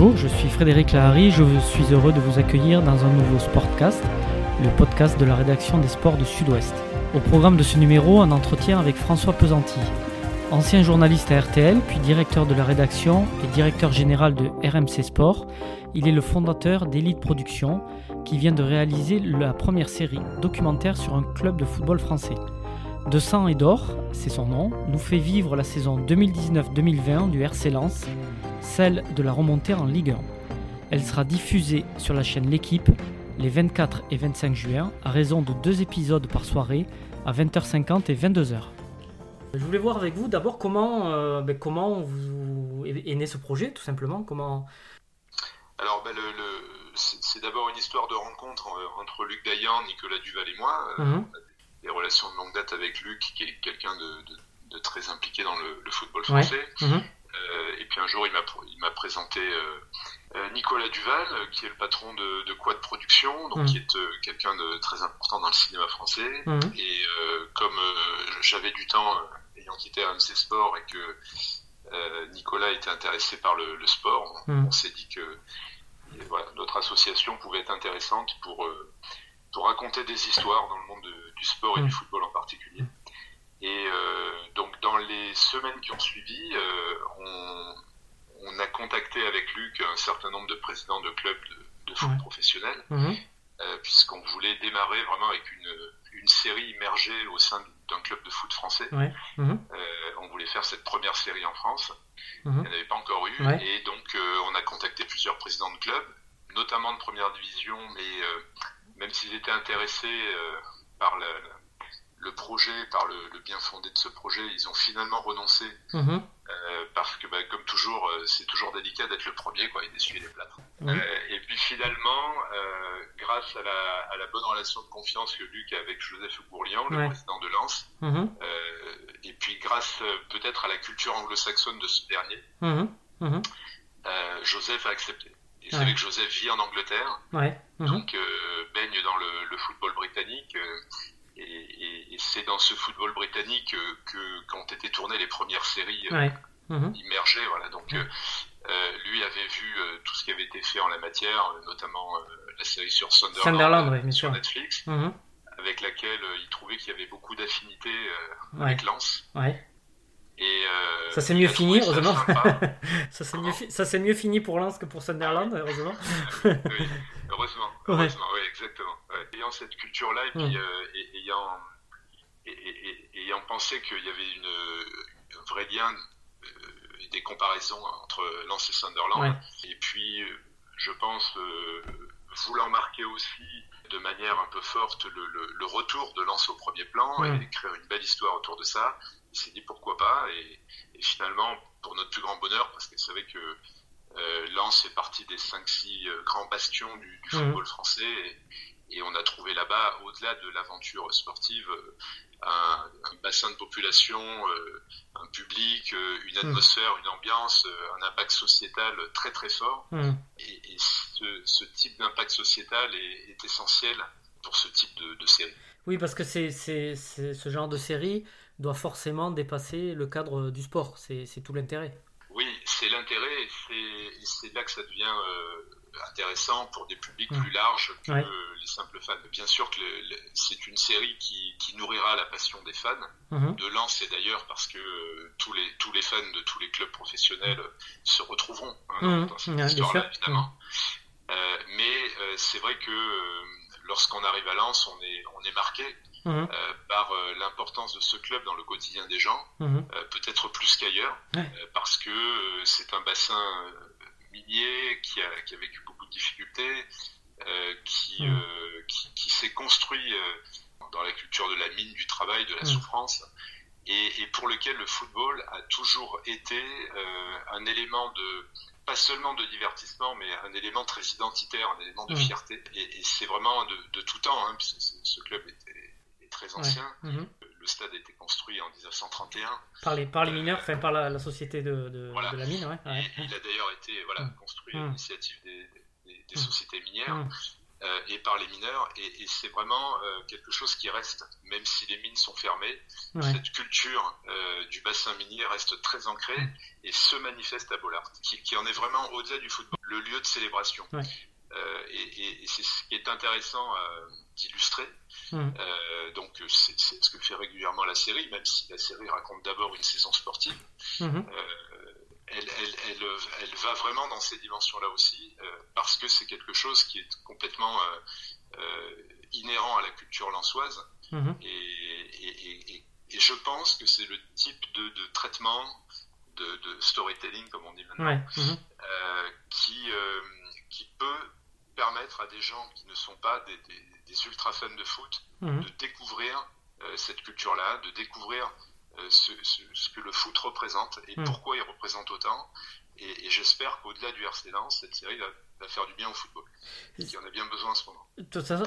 Bonjour, je suis Frédéric Lahari, je suis heureux de vous accueillir dans un nouveau Sportcast, le podcast de la rédaction des sports de Sud-Ouest. Au programme de ce numéro, un entretien avec François Pesanti, ancien journaliste à RTL, puis directeur de la rédaction et directeur général de RMC Sport. Il est le fondateur d'Elite Productions, qui vient de réaliser la première série documentaire sur un club de football français. De sang et d'or, c'est son nom, nous fait vivre la saison 2019-2020 du RC Lens, celle de la remontée en Ligue 1. Elle sera diffusée sur la chaîne L'équipe les 24 et 25 juin à raison de deux épisodes par soirée à 20h50 et 22h. Je voulais voir avec vous d'abord comment, euh, ben, comment vous est né ce projet, tout simplement. Comment... Alors, ben, le, c'est d'abord une histoire de rencontre euh, entre Luc Dayan, Nicolas Duval et moi. Euh, Mhm. Des relations de longue date avec Luc, qui est quelqu'un de, de- de très impliqué dans le, le football Ouais. français. Mhm. Et puis un jour, il m'a il m'a présenté euh, euh, Nicolas Duval, euh, qui est le patron de, de Quad Production, donc Mhm. qui est euh, quelqu'un de très important dans le cinéma français. Mhm. Et euh, comme euh, j'avais du temps, euh, ayant quitté RMC Sport, et que euh, Nicolas était intéressé par le, le sport, on, Mhm. on s'est dit que voilà, notre association pouvait être intéressante pour, euh, pour raconter des histoires dans le monde de- du sport et du football en particulier. Et euh, donc dans les semaines qui ont suivi, euh, on, on a contacté avec Luc un certain nombre de présidents de clubs de, de foot Ouais. professionnels, Mhm. euh, puisqu'on voulait démarrer vraiment avec une, une série immergée au sein d'un club de foot français. Ouais. Mhm. On voulait faire cette première série en France. Mhm. Il n'y en avait pas encore eu. Ouais. Et donc, euh, on a contacté plusieurs présidents de clubs, notamment de première division, mais euh, même s'ils étaient intéressés euh, par la- le projet, par le, le bien fondé de ce projet, ils ont finalement renoncé Mhm. euh, parce que, bah, comme toujours, euh, c'est toujours délicat d'être le premier quoi, et d'essuyer les plâtres. Oui. Euh, et puis finalement, euh, grâce à la, à la bonne relation de confiance que Luc a avec Joseph Gourlian, le Ouais. président de Lens, Mhm. et puis grâce peut-être à la culture anglo-saxonne de ce dernier, Mhm. Joseph a accepté. Et Ouais. savez que Joseph vit en Angleterre, Ouais. Donc baigne dans le, le football britannique. Et et- et c'est dans ce football britannique euh, que qu'ont été tournées les premières séries euh, Ouais. Mhm. immergées. Voilà. Donc euh, lui avait vu euh, tout ce qui avait été fait en la matière, euh, notamment la série sur Sunderland, Sunderland, oui, bien sur sûr. Netflix, Mhm. avec laquelle il trouvait qu'il y avait beaucoup d'affinités Ouais. avec Lens. Ouais. Et, euh, Ça s'est mieux fini, heureusement. ça s'est mieux, fi- fini pour Lens que pour Sunderland, heureusement. oui, heureusement, Ouais. heureusement, oui, exactement. Ouais. Ayant cette culture-là et puis euh, et- ayant, et, ayant pensé qu'il y avait une, un vrai lien euh, des comparaisons entre Lens et Sunderland, Ouais. et puis je pense euh, voulant marquer aussi de manière un peu forte le, le- le retour de Lens au premier plan et écrire une belle histoire autour de ça, il s'est dit pourquoi pas et, et finalement pour notre plus grand bonheur parce qu'elle savait que euh, Lens fait partie des 5-6 euh, grands bastions du, du Mhm. football français et, et on a trouvé là-bas, au-delà de l'aventure sportive, euh, un, un bassin de population, euh, un public, euh, une atmosphère, une ambiance, euh, un impact sociétal très très fort. Mhm. Et, et ce, ce type d'impact sociétal est, est essentiel pour ce type de, de série. Oui, parce que c'est, c'est, c'est- ce genre de série doit forcément dépasser le cadre du sport. C'est, c'est tout l'intérêt. C'est l'intérêt, et c'est- là que ça devient euh, intéressant pour des publics plus larges que Ouais. les simples fans. Bien sûr que c'est une série qui, qui nourrira la passion des fans. Mhm. De Lens, et d'ailleurs parce que euh, tous, les, tous les fans de tous les clubs professionnels euh, se retrouveront hein, dans- Mhm. dans cette histoire-là, évidemment. Euh, mais euh, c'est vrai que lorsqu'on arrive à Lens, on est, on est marqué Mhm. euh, par euh, l'importance de ce club dans le quotidien des gens Mhm. euh, peut-être plus qu'ailleurs, Ouais. parce que c'est un bassin minier qui a, qui a vécu beaucoup de difficultés, euh, qui, qui, qui s'est construit dans la culture de la mine, du travail, de la souffrance, et, et pour lequel le football a toujours été un élément de pas seulement de divertissement, mais un élément très identitaire, un élément de fierté. Et, et c'est vraiment de, de tout temps, hein, puisque ce, ce club était, est très ancien. Mhm. Le stade a été construit en 1931. Par, les, par les mineurs, enfin par la, la société de, de, Voilà. de la mine. Ouais. Et il a d'ailleurs été voilà, Mm. construit à Mm. l'initiative des, des- des sociétés minières. Euh, et par les mineurs. Et, c'est vraiment quelque chose qui reste, même si les mines sont fermées. Cette culture du bassin minier reste très ancrée et se manifeste à Bollard, qui, en est vraiment au-delà du football, le lieu de célébration. Et, c'est ce qui est intéressant d'illustrer. donc c'est ce que fait régulièrement la série, même si la série raconte d'abord une saison sportive. Mmh elle, va vraiment dans ces dimensions-là aussi, euh, parce que c'est quelque chose qui est complètement euh, euh, inhérent à la culture lançoise. Et, je pense que c'est le type de, traitement, de, storytelling, comme on dit maintenant, qui, qui peut permettre à des gens qui ne sont pas des, ultra fans de foot mhm. de découvrir cette culture-là, de découvrir euh, ce, que le foot représente et hmm. pourquoi il représente autant. Et, j'espère qu'au-delà du RC Lens, cette série va, faire du bien au football. Il y en a bien besoin en ce moment.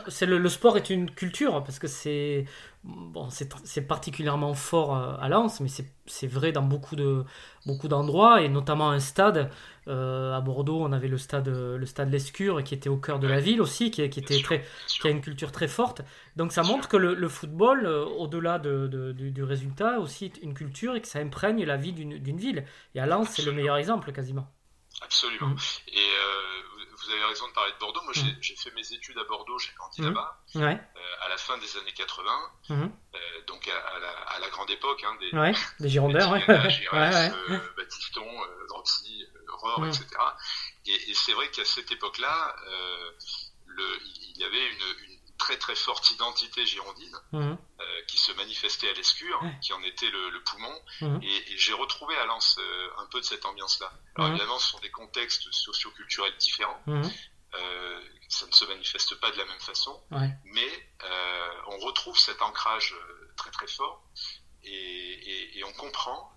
C'est le, le, sport est une culture parce que c'est bon, c'est particulièrement fort euh, à Lens, mais c'est vrai dans beaucoup de beaucoup d'endroits et notamment un stade euh, à Bordeaux, on avait le stade le stade Lescure qui était au cœur de la ville aussi, qui, qui était très qui a une culture très forte. Donc ça montre que le, le football, euh, au-delà de, de, du, résultat, aussi une culture et que ça imprègne la vie d'une ville. Et à Lens, c'est le meilleur exemple quasiment. Absolument. Mm. Et vous avez raison de parler de Bordeaux. Moi, mm. j'ai fait mes études à Bordeaux, j'ai grandi mm. là-bas, euh, à la fin des années 80, mm. euh, donc à, la, grande époque hein, des, ouais, des Girondins, ouais. euh, Baptiston, euh, Aurore, etc. Et, c'est vrai qu'à cette époque-là, il y avait une, une très très forte identité girondine qui se manifestait à l'escure, qui en était le, poumon. Mhm. Et, j'ai retrouvé à Lens euh, un peu de cette ambiance-là. Alors mhm. évidemment, ce sont des contextes socioculturels différents. Euh, ça ne se manifeste pas de la même façon, mais on retrouve cet ancrage très très fort et, on comprend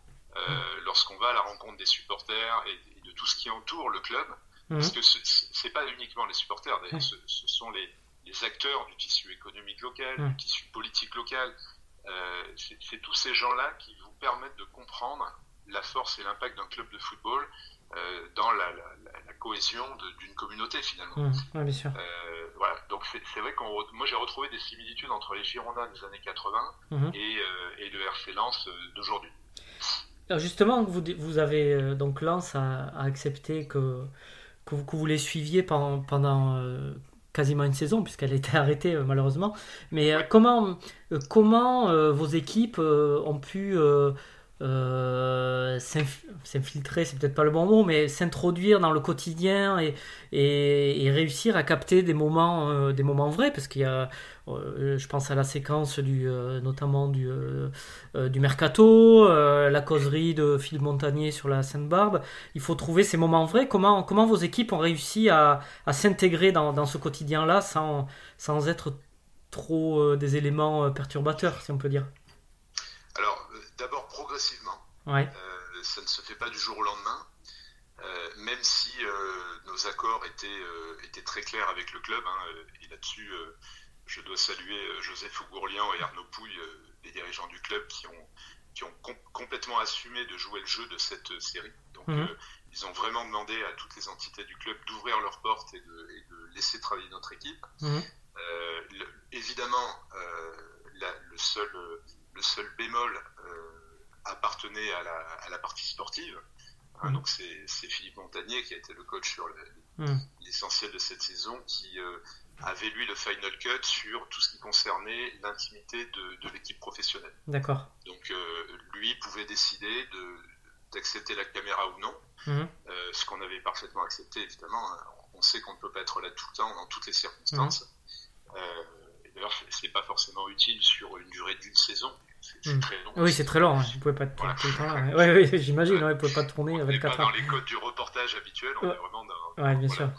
lorsqu'on va à la rencontre des supporters et, de tout ce qui entoure le club, parce que ce n'est pas uniquement les supporters, d'ailleurs, ce, sont les, les acteurs du tissu économique local, du tissu politique local. Euh, c'est tous ces gens-là qui vous permettent de comprendre la force et l'impact d'un club de football euh, dans la, cohésion d'une communauté finalement. bien sûr. Euh, voilà, donc c'est vrai qu'on moi j'ai retrouvé des similitudes entre les Girondins des années 80 mhm. et, et, le RC Lens d'aujourd'hui. Alors justement, vous, vous avez donc Lens a, accepté que, que vous, que, vous, les suiviez pendant, pendant quasiment une saison puisqu'elle a été arrêtée euh, malheureusement. Mais euh, comment, euh, comment vos équipes ont pu s'infiltrer, c'est peut-être pas le bon mot, mais s'introduire dans le quotidien et, réussir à capter des moments, des moments vrais, parce qu'il y a, je pense à la séquence du, notamment du, du mercato, la causerie de Philippe Montagnier sur la Sainte-Barbe. Il faut trouver ces moments vrais. Comment, comment vos équipes ont réussi à, s'intégrer dans, ce quotidien-là sans, être trop des éléments perturbateurs, si on peut dire? Progressivement. Euh, ça ne se fait pas du jour au lendemain. Euh, même si euh, nos accords étaient, étaient très clairs avec le club, hein, et là-dessus, je dois saluer Joseph Ougourlian et Arnaud Pouille, les dirigeants du club, qui ont, qui ont complètement assumé de jouer le jeu de cette série. Donc, mhm. ils ont vraiment demandé à toutes les entités du club d'ouvrir leurs portes et de, laisser travailler notre équipe. Mhm. évidemment, le seul le seul bémol euh, appartenait à la, partie sportive. Hein, mmh. donc c'est Philippe Montagnier qui a été le coach sur mmh. l'essentiel de cette saison qui euh, avait lui le final cut sur tout ce qui concernait l'intimité de, l'équipe professionnelle. D'accord. Donc euh, lui pouvait décider d'accepter la caméra ou non, mmh. ce qu'on avait parfaitement accepté évidemment. Hein. On sait qu'on ne peut pas être là tout le temps dans toutes les circonstances. D'ailleurs, c'est pas forcément utile sur une durée d'une saison. C'est très long. Oui, c'est très long. Hein. Vous pouvez pas tout le temps. Oui, oui, j'imagine. Vous ne pouvez pas tourner avec 24 heures. Dans les codes du reportage habituel, on est vraiment dans, bien sûr.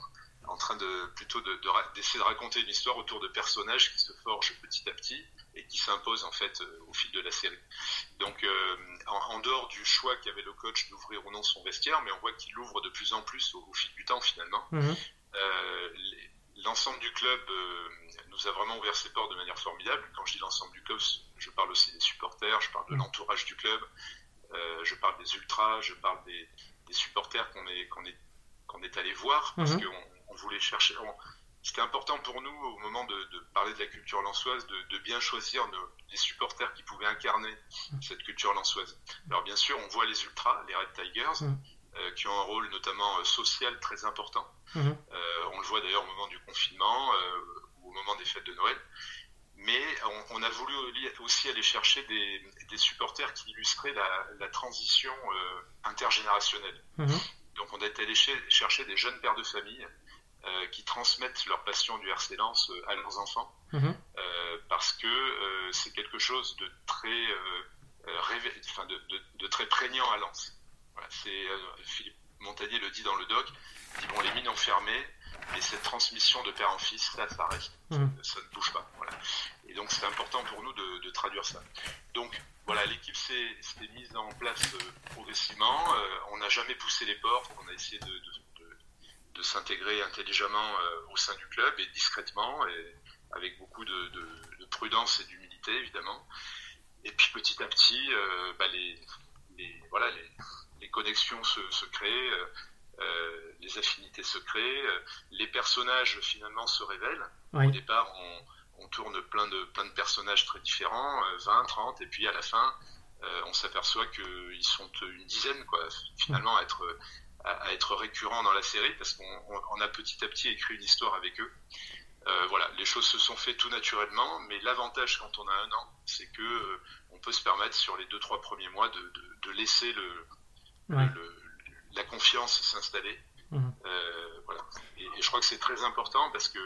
en train de plutôt d'essayer de, de, raconter une histoire autour de personnages qui se forgent petit à petit et qui s'imposent en fait euh, au fil de la série. Donc, euh, en, dehors du choix qu'avait le coach d'ouvrir ou non son vestiaire, mais on voit qu'il ouvre de plus en plus au, fil du temps finalement. Mhm. Euh, l'ensemble du club euh, nous a vraiment ouvert ses portes de manière formidable. Quand je dis l'ensemble du club, je parle aussi des supporters, je parle de mm. l'entourage du club, euh, je parle des ultras, je parle des, supporters qu'on est, qu'on est, qu'on est allé voir parce mm-hmm. qu'on on voulait chercher. c'était important pour nous, au moment de, parler de la culture lançoise, de, bien choisir les supporters qui pouvaient incarner cette culture lançoise. Alors bien sûr, on voit les Ultras, les Red Tigers, mm. Qui ont un rôle notamment euh, social très important. Mm-hmm. Euh, on le voit d'ailleurs au moment du confinement ou au moment des fêtes de Noël. Mais on, a voulu aussi aller chercher des, supporters qui illustraient la, transition intergénérationnelle. Mm-hmm. Donc on été allé chercher des jeunes pères de famille euh, qui transmettent leur passion du RC Lens euh, à leurs enfants, mhm. euh, parce que c'est quelque chose de très, enfin de, très prégnant à Lens. C'est Philippe Montagnier le dit dans le doc, il dit bon les mines ont fermé, mais cette transmission de père en fils, là, ça reste, mhm. ça, ne bouge pas. Et donc c'est important pour nous de, traduire ça. Donc voilà, l'équipe s'est mise en place progressivement. on n'a jamais poussé les portes, on a essayé de, de s'intégrer intelligemment euh, au sein du club et discrètement et avec beaucoup de, prudence et d'humilité évidemment. Et puis petit à petit, euh, bah, les, voilà, les, connexions se, créent, euh, les affinités se créent, les personnages finalement se révèlent. Au départ, on, tourne plein de, plein de personnages très différents, 20, 30, et puis à la fin, on s'aperçoit qu'ils sont une dizaine, quoi, finalement, à être à, être récurrent dans la série parce qu'on a petit à petit écrit une histoire avec eux. Euh, voilà, les choses se sont faites tout naturellement, mais l'avantage quand on a un an, c'est que euh, on peut se permettre sur les deux trois premiers mois de, laisser le, la confiance s'installer. Mmh. Euh, voilà. et, je crois que c'est très important parce que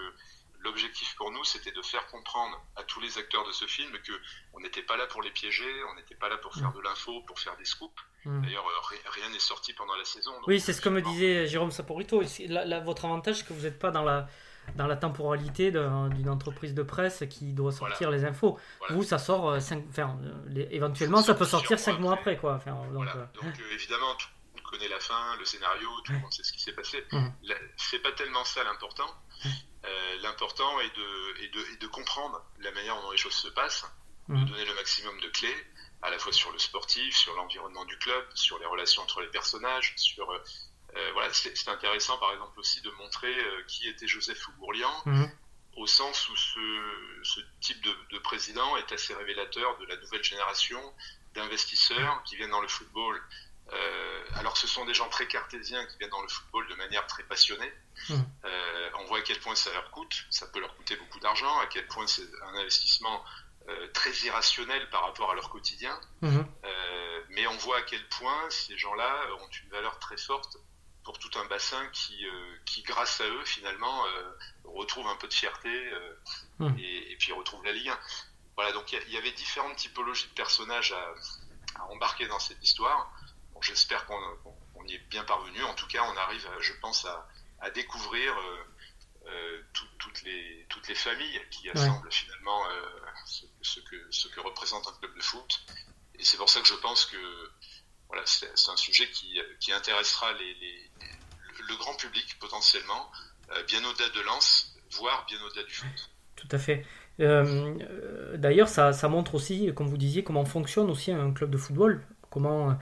l'objectif pour nous, c'était de faire comprendre à tous les acteurs de ce film que on n'était pas là pour les piéger, on n'était pas là pour faire mm. de l'info, pour faire des scoops. Mm. D'ailleurs, euh, rien n'est sorti pendant la saison. Oui, c'est ce que me disait Jérôme Saporito. votre avantage, c'est que vous n'êtes pas dans la dans la temporalité d'une entreprise de presse qui doit sortir les infos. Vous, ça sort euh, cinq, enfin, éventuellement, ça, peut sortir cinq mois après, quoi. Enfin, donc, euh, donc évidemment, tout le monde connaît la fin, le scénario, tout le monde sait ce qui s'est passé. Mm. C'est pas tellement ça l'important. Euh, l'important est de, de, comprendre la manière dont les choses se passent, de mmh. donner le maximum de clés, à la fois sur le sportif, sur l'environnement du club, sur les relations entre les personnages, sur euh, euh, voilà, c'est intéressant par exemple aussi de montrer qui était Joseph Fougourlian, mmh. au sens où ce, type de, président est assez révélateur de la nouvelle génération d'investisseurs qui viennent dans le football. alors ce sont des gens très cartésiens qui viennent dans le football de manière très passionnée, Mmh. Euh, on voit à quel point ça leur coûte, ça peut leur coûter beaucoup d'argent, à quel point c'est un investissement euh, très irrationnel par rapport à leur quotidien. Mmh. Euh, mais on voit à quel point ces gens-là ont une valeur très forte pour tout un bassin qui, qui grâce à eux, finalement, retrouve un peu de fierté mmh. et, puis retrouve la Ligue 1. Voilà, donc il y, avait différentes typologies de personnages à, embarquer dans cette histoire. J'espère qu'on y est bien parvenu. En tout cas, on arrive, je pense, à, à découvrir euh, euh, toutes, les, toutes les familles qui assemblent finalement euh, ce, que, ce que représente un club de foot. Et c'est pour ça que je pense que voilà, c'est un sujet qui, qui intéressera le grand public potentiellement, bien au-delà de Lens, voire bien au-delà du foot. Tout à fait. D'ailleurs, ça, ça, montre aussi, comme vous disiez, comment fonctionne aussi un club de football. Comment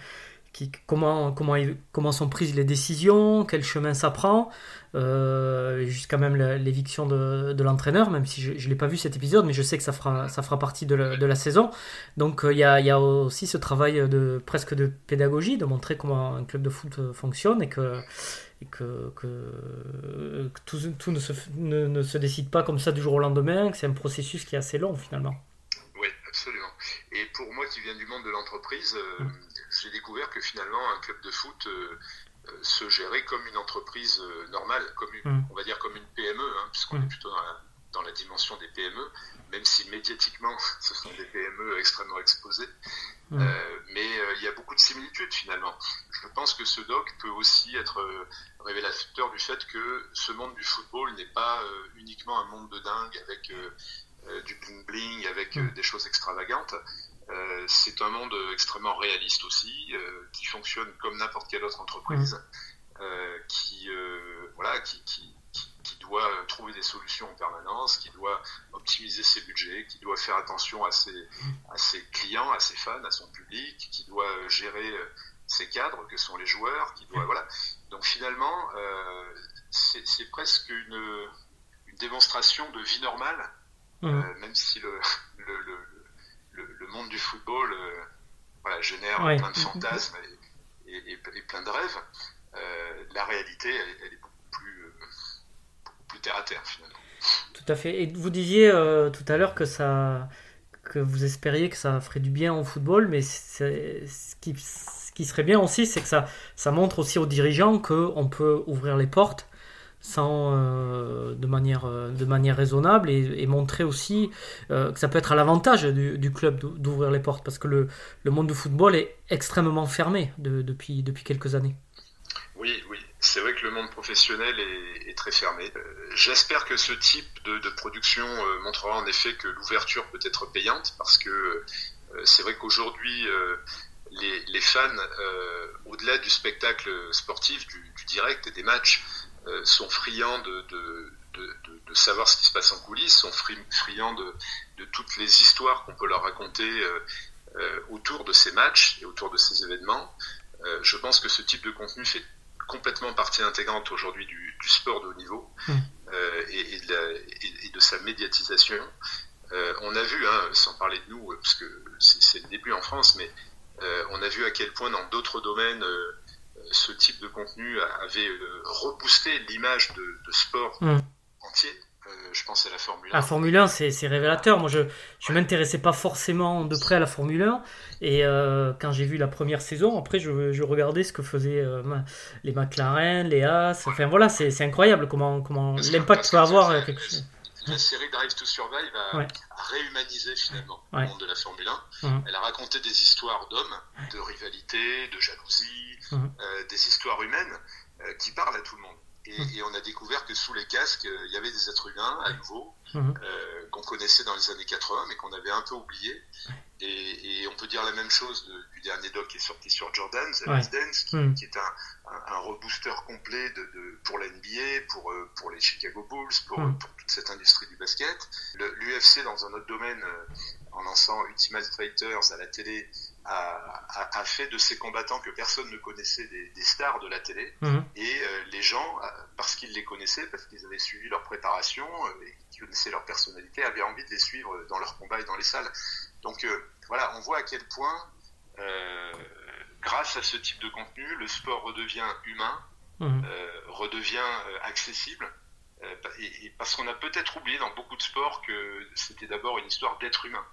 comment, comment, comment sont prises les décisions, quel chemin ça prend, euh, jusqu'à même l'éviction de, de l'entraîneur, même si je ne l'ai pas vu cet épisode, mais je sais que ça fera, ça fera partie de la, de la saison. Donc euh, il y, a, y, a, aussi ce travail de, presque de pédagogie, de montrer comment un club de foot fonctionne et que, et que, que, tout, tout ne, se, ne, ne, se, décide pas comme ça du jour au lendemain, que c'est un processus qui est assez long finalement. Oui, absolument. Et pour moi qui viens du monde de l'entreprise, euh, mmh j'ai découvert que finalement un club de foot euh, euh, se gérait comme une entreprise euh, normale, comme mm. on va dire comme une PME, hein, puisqu'on mm. est plutôt dans la, dimension des PME, même si médiatiquement ce sont des PME extrêmement exposées. Mm. mais il y a beaucoup de similitudes finalement. Je pense que ce doc peut aussi être révélateur du fait que ce monde du football n'est pas uniquement un monde de dingue avec du bling bling, avec des choses extravagantes. Euh, c'est un monde extrêmement réaliste aussi, euh, qui fonctionne comme n'importe quelle autre entreprise, mmh. euh, qui, voilà, qui, qui, qui, doit trouver des solutions en permanence, qui doit optimiser ses budgets, qui doit faire attention à ses, à ses clients, à ses fans, à son public, qui doit gérer ses cadres, que sont les joueurs, qui doit, voilà. Donc finalement, c'est presque une démonstration de vie normale, mmh. même si le, le, le, monde du football voilà, génère plein de fantasmes et, plein de rêves. la réalité, elle, est beaucoup plus, beaucoup plus terre à terre finalement. Tout à fait. Et vous disiez tout à l'heure que ça que vous espériez que ça ferait du bien au football, mais ce qui, ce qui serait bien aussi, c'est que ça, ça montre aussi aux dirigeants qu'on peut ouvrir les portes sans, euh, de, manière, euh, de manière raisonnable et, montrer aussi euh, que ça peut être à l'avantage du, club d'ouvrir les portes parce que le, le, monde du football est extrêmement fermé depuis, depuis quelques années. Oui, oui, c'est vrai que le monde professionnel est, très fermé. J'espère que ce type de, de production montrera en effet que l'ouverture peut être payante parce que c'est vrai qu'aujourd'hui les, les, fans, au-delà du spectacle sportif, du, du direct et des matchs, sont friands de, de, de, de, savoir ce qui se passe en coulisses, sont friands de, toutes les histoires qu'on peut leur raconter euh, euh, autour de ces matchs et autour de ces événements. je pense que ce type de contenu fait complètement partie intégrante aujourd'hui du, du, sport de haut niveau mmh. et, et, de la, et, de sa médiatisation. on a vu, hein, sans parler de nous, parce que c'est le début en France, mais on a vu à quel point dans d'autres domaines ce type de contenu avait euh, reboosté l'image de, sport hmm. entier. Euh, je pense à la Formule 1. La Formule 1, c'est révélateur. Moi, je ne m'intéressais pas forcément de près à la Formule 1. Et euh, quand j'ai vu la première saison, après, je, je regardais ce que faisaient les McLaren, les Haas. Enfin, voilà, c'est incroyable comment, comment l'impact peut avoir quelque chose la série Drive to Survive a, réhumanisé finalement le monde de la Formule 1. Elle a raconté des histoires d'hommes, de rivalité, de jalousie, euh, des histoires humaines euh, qui parlent à tout le monde. Et, on a découvert que sous les casques, euh, il y avait des êtres humains à nouveau qu'on connaissait dans les années 80 mais qu'on avait un peu oublié. Et, on peut dire la même chose du dernier doc qui est sorti sur Jordan, The Dance, qui, est un, un, rebooster complet de, pour la NBA, pour, pour les Chicago Bulls, pour, pour toute cette industrie du basket. L'UFC, dans un autre domaine, en lançant Ultimate Fighters à la télé, a, fait de ces combattants que personne ne connaissait des, stars de la télé. Mhm. Et euh, les gens, euh, parce qu'ils les connaissaient, parce qu'ils avaient suivi leur préparation euh, et qu'ils connaissaient leur personnalité, avaient envie de les suivre dans leurs combats et dans les salles. Donc voilà, on voit à quel point, grâce à ce type de contenu, le sport redevient humain, mhm. redevient accessible. Et, parce qu'on a peut-être oublié dans beaucoup de sports que c'était d'abord une histoire d'être humain.